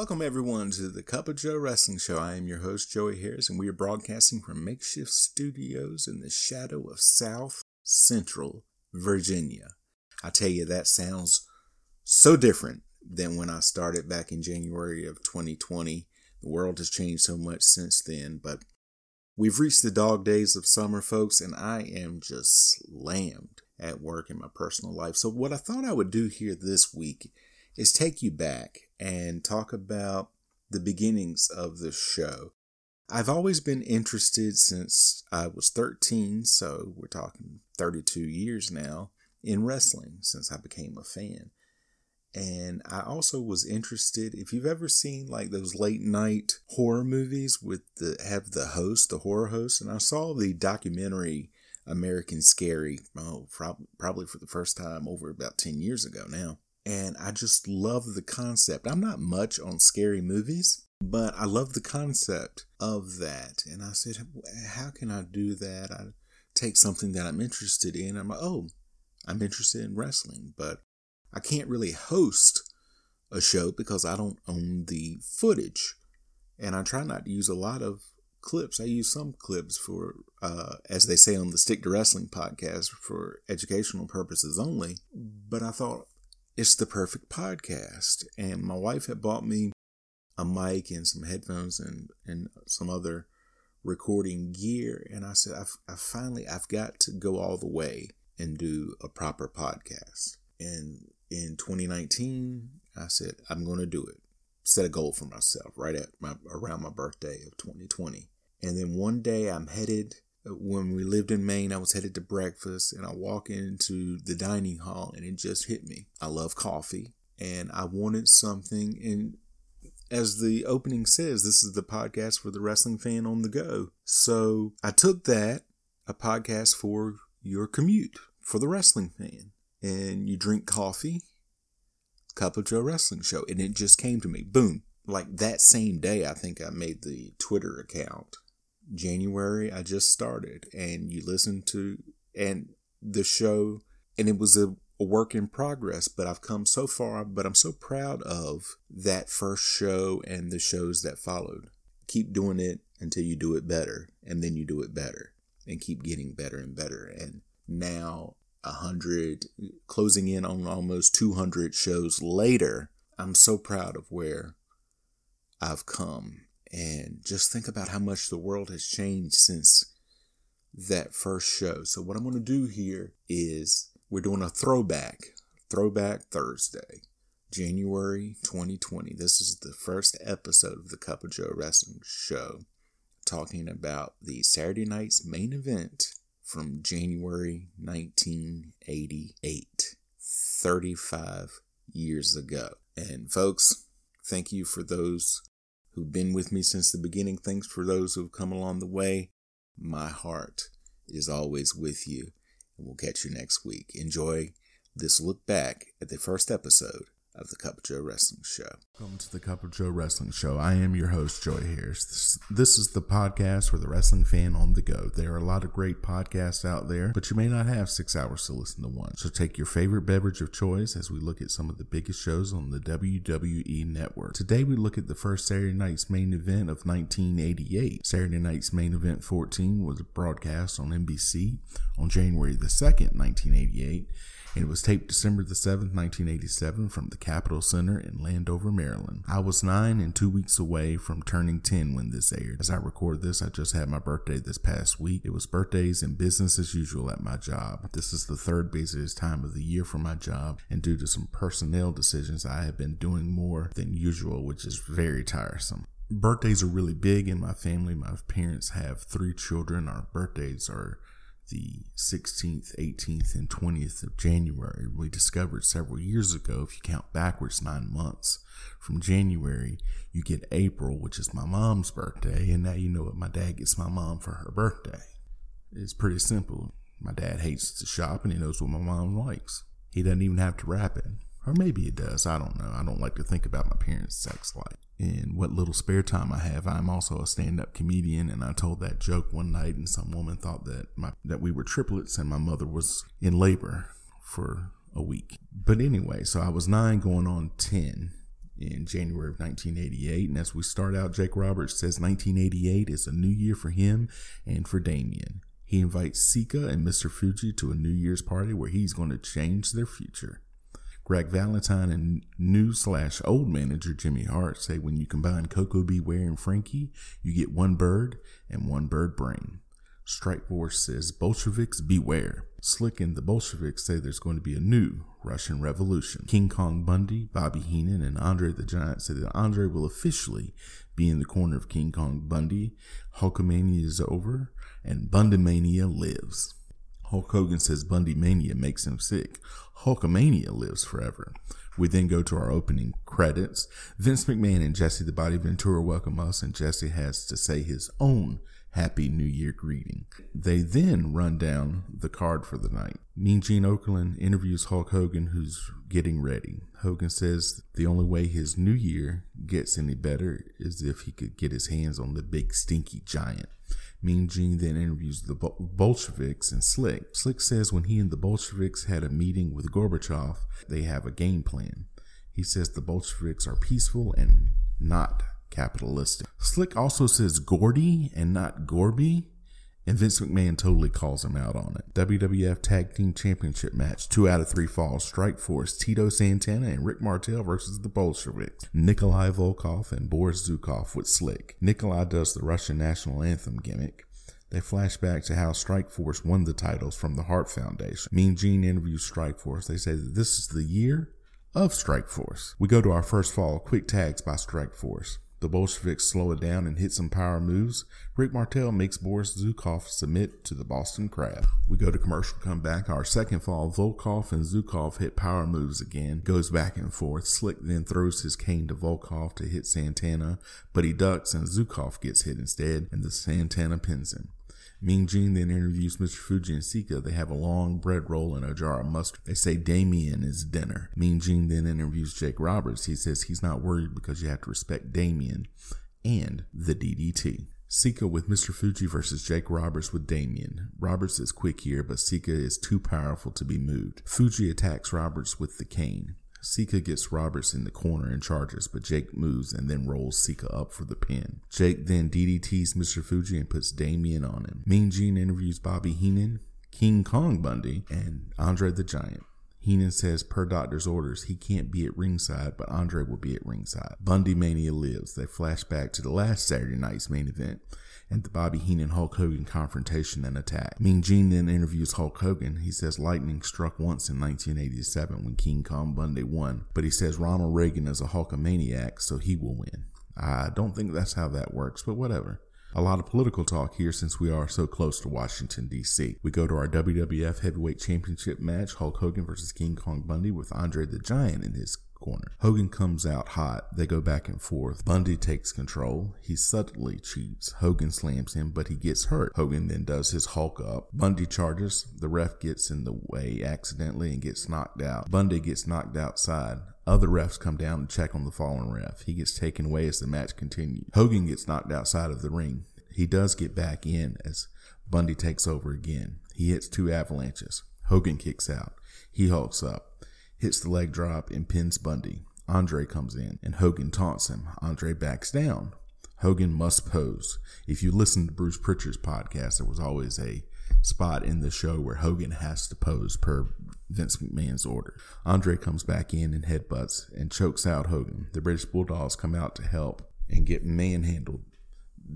Welcome, everyone, to the Cup of Joe Wrestling Show. I am your host, Joey Harris, and we are broadcasting from makeshift studios in the shadow of South Central Virginia. I tell you, that sounds so different than when I started back in January of 2020. The world has changed so much since then, but we've reached the dog days of summer, folks, and I am just slammed at work in my personal life. So, what I thought I would do here this week is take you back and talk about the beginnings of the show. I've always been interested since I was 13, so we're talking 32 years now, in wrestling since I became a fan. And I also was interested if you've ever seen like those late night horror movies with the have the host, the horror host, and I saw the documentary American Scary, oh, probably for the first time over about 10 years ago now. And I just love the concept. I'm not much on scary movies, but I love the concept of that. And I said, how can I do that? I take something that I'm interested in. I'm like, oh, I'm interested in wrestling, but I can't really host a show because I don't own the footage. And I try not to use a lot of clips. I use some clips for, uh, as they say on the Stick to Wrestling podcast, for educational purposes only. But I thought it's the perfect podcast. And my wife had bought me a mic and some headphones and, and some other recording gear. And I said, I've, I finally, I've got to go all the way and do a proper podcast. And in 2019, I said, I'm going to do it. Set a goal for myself right at my, around my birthday of 2020. And then one day I'm headed when we lived in Maine, I was headed to breakfast and I walk into the dining hall and it just hit me. I love coffee and I wanted something. And as the opening says, this is the podcast for the wrestling fan on the go. So I took that, a podcast for your commute for the wrestling fan. And you drink coffee, Cup of Joe Wrestling Show. And it just came to me. Boom. Like that same day, I think I made the Twitter account January I just started and you listen to and the show and it was a, a, work in progress but I've come so far but I'm so proud of that first show and the shows that followed. Keep doing it until you do it better and then you do it better and keep getting better and better and now a hundred closing in on almost 200 shows later I'm so proud of where I've come and just think about how much the world has changed since that first show. So, what I'm going to do here is we're doing a throwback, Throwback Thursday, January 2020. This is the first episode of the Cup of Joe Wrestling Show, talking about the Saturday night's main event from January 1988, 35 years ago. And, folks, thank you for those who've been with me since the beginning. Thanks for those who've come along the way. My heart is always with you, and we'll catch you next week. Enjoy this look back at the first episode of the Cup of Joe Wrestling Show. Welcome to the Cup of Joe Wrestling Show. I am your host, Joey Harris. This, this, is the podcast for the wrestling fan on the go. There are a lot of great podcasts out there, but you may not have six hours to listen to one. So take your favorite beverage of choice as we look at some of the biggest shows on the WWE network. Today we look at the first Saturday night's main event of 1988. Saturday night's main event 14 was broadcast on NBC on January the 2nd, 1988 it was taped December the 7th, 1987 from the Capitol Center in Landover, Maryland. I was nine and two weeks away from turning 10 when this aired. As I record this, I just had my birthday this past week. It was birthdays and business as usual at my job. This is the third busiest time of the year for my job, and due to some personnel decisions, I have been doing more than usual, which is very tiresome birthdays are really big in my family. My parents have three children. Our birthdays are the 16th, 18th, and 20th of January. We discovered several years ago, if you count backwards nine months from January, You get April, which is my mom's birthday, and now you know what my dad gets my mom for her birthday. It's pretty simple. My dad hates to shop and he knows what my mom likes. He doesn't even have to wrap it. Or maybe it does. I don't know. I don't like to think about my parents' sex life. In what little spare time I have, I'm also a stand-up comedian, and I told that joke one night, and some woman thought that my that we were triplets, and my mother was in labor for a week. But anyway, so I was nine, going on ten in January of 1988, and as we start out, Jake Roberts says 1988 is a new year for him and for Damien. He invites Sika and Mr. Fuji to a New Year's party where he's going to change their future. Greg Valentine and new slash old manager Jimmy Hart say when you combine Koko B. Ware and Frankie, you get one bird and one bird brain. Strike Force says Bolsheviks beware. Slick and the Bolsheviks say there's going to be a new Russian Revolution. King Kong Bundy, Bobby Heenan, and Andre the Giant say that Andre will officially be in the corner of King Kong Bundy. Hulkamania is over, and Bundymania lives. Hulk Hogan says Bundy Mania makes him sick. Hulkamania lives forever. We then go to our opening credits. Vince McMahon and Jesse the Body Ventura welcome us, and Jesse has to say his own Happy New Year greeting. They then run down the card for the night. Mean Gene Okerlund interviews Hulk Hogan, who's getting ready. Hogan says the only way his new year gets any better is if he could get his hands on the big stinky giant. Mean Gene then interviews the Bolsheviks and Slick. Slick says when he and the Bolsheviks had a meeting with Gorbachev, they have a game plan. He says the Bolsheviks are peaceful and not capitalistic. Slick also says Gordy and not Gorby, and Vince McMahon totally calls him out on it. WWF Tag Team Championship match, two out of three falls. Strike Force, Tito Santana and Rick Martel versus the Bolsheviks. Nikolai Volkov and Boris Zhukov with Slick. Nikolai does the Russian national anthem gimmick. They flash back to how Strike Force won the titles from the Hart Foundation. Mean Gene interviews Strike Force. They say that this is the year of Strike Force. We go to our first fall, quick tags by Strike Force. The Bolsheviks slow it down and hit some power moves. Rick Martel makes Boris Zhukov submit to the Boston Crab. We go to commercial, come back. Our second fall, Volkov and Zhukov hit power moves again. Goes back and forth. Slick then throws his cane to Volkov to hit Santana, but he ducks and Zhukov gets hit instead, and the Santana pins him. Mean Gene then interviews Mr. Fuji and Sika. They have a long bread roll and a jar of mustard. They say Damien is dinner. Mean Gene then interviews Jake Roberts. He says he's not worried because you have to respect Damien and the DDT. Sika with Mr. Fuji versus Jake Roberts with Damien. Roberts is quick here, but Sika is too powerful to be moved. Fuji attacks Roberts with the cane. Sika gets Roberts in the corner and charges, but Jake moves and then rolls Sika up for the pin. Jake then DDTs Mr. Fuji and puts Damien on him. Mean Gene interviews Bobby Heenan, King Kong Bundy, and Andre the Giant. Heenan says, per doctor's orders, he can't be at ringside, but Andre will be at ringside. Bundy Mania lives. They flash back to the last Saturday night's main event and the Bobby Heenan Hulk Hogan confrontation and attack. Mean Gene then interviews Hulk Hogan. He says lightning struck once in 1987 when King Kong Bundy won, but he says Ronald Reagan is a Hulkamaniac, so he will win. I don't think that's how that works, but whatever. A lot of political talk here since we are so close to Washington, D.C. We go to our WWF Heavyweight Championship match Hulk Hogan versus King Kong Bundy with Andre the Giant in his corner. Hogan comes out hot. They go back and forth. Bundy takes control. He subtly cheats. Hogan slams him, but he gets hurt. Hogan then does his Hulk up. Bundy charges. The ref gets in the way accidentally and gets knocked out. Bundy gets knocked outside. Other refs come down and check on the fallen ref. He gets taken away as the match continues. Hogan gets knocked outside of the ring. He does get back in as Bundy takes over again. He hits two avalanches. Hogan kicks out. He hulks up hits the leg drop and pins Bundy. Andre comes in and Hogan taunts him. Andre backs down. Hogan must pose. If you listen to Bruce Prichard's podcast, there was always a spot in the show where Hogan has to pose per Vince McMahon's order. Andre comes back in and headbutts and chokes out Hogan. The British Bulldogs come out to help and get manhandled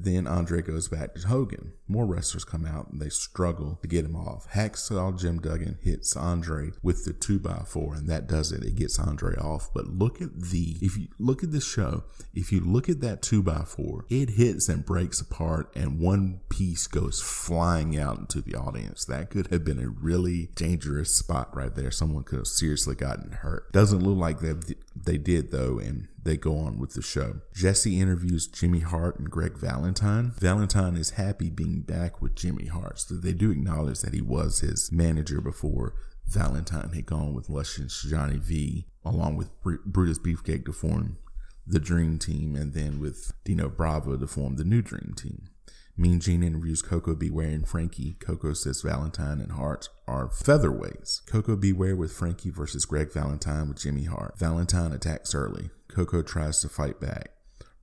then Andre goes back to Hogan. More wrestlers come out and they struggle to get him off. Hacksaw Jim Duggan hits Andre with the 2x4 and that does it. It gets Andre off. But look at the, if you look at the show, if you look at that 2x4, it hits and breaks apart and one piece goes flying out into the audience. That could have been a really dangerous spot right there. Someone could have seriously gotten hurt. Doesn't look like they've They did, though, and they go on with the show. Jesse interviews Jimmy Hart and Greg Valentine. Valentine is happy being back with Jimmy Hart, so they do acknowledge that he was his manager before Valentine had gone with Luscious Johnny V, along with Brutus Beefcake to form the Dream Team, and then with Dino Bravo to form the new Dream Team. Mean Gene interviews Koko B. Ware and Frankie. Koko says Valentine and Hart are featherweights. Koko B. Ware with Frankie versus Greg Valentine with Jimmy Hart. Valentine attacks early. Koko tries to fight back.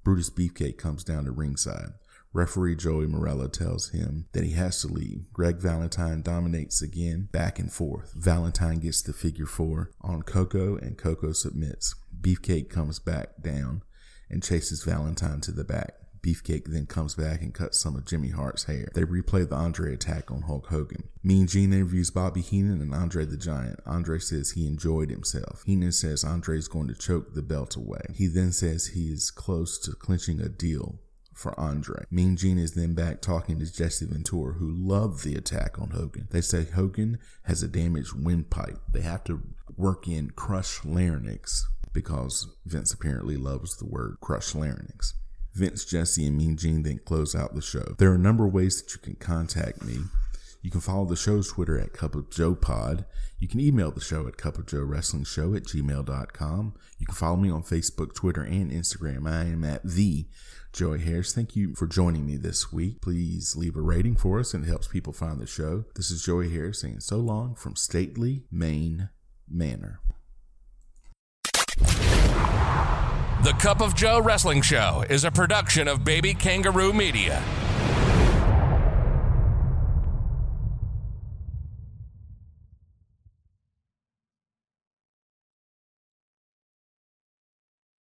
Brutus Beefcake comes down to ringside. Referee Joey Marella tells him that he has to leave. Greg Valentine dominates again, back and forth. Valentine gets the figure four on Koko, and Koko submits. Beefcake comes back down and chases Valentine to the back. Beefcake then comes back and cuts some of Jimmy Hart's hair. They replay the Andre attack on Hulk Hogan. Mean Gene interviews Bobby Heenan and Andre the Giant. Andre says he enjoyed himself. Heenan says Andre is going to choke the belt away. He then says he is close to clinching a deal for Andre. Mean Gene is then back talking to Jesse Ventura, who loved the attack on Hogan. They say Hogan has a damaged windpipe. They have to work in crush larynx because Vince apparently loves the word crush larynx. Vince, Jesse, and Mean Gene then close out the show. There are a number of ways that you can contact me. You can follow the show's Twitter at Cup of Joe Pod. You can email the show at Cup of Joe Wrestling Show at gmail.com. You can follow me on Facebook, Twitter, and Instagram. I am at the Joey Harris. Thank you for joining me this week. Please leave a rating for us and it helps people find the show. This is Joey Harris saying so long from Stately, Maine Manor. The Cup of Joe Wrestling Show is a production of Baby Kangaroo Media.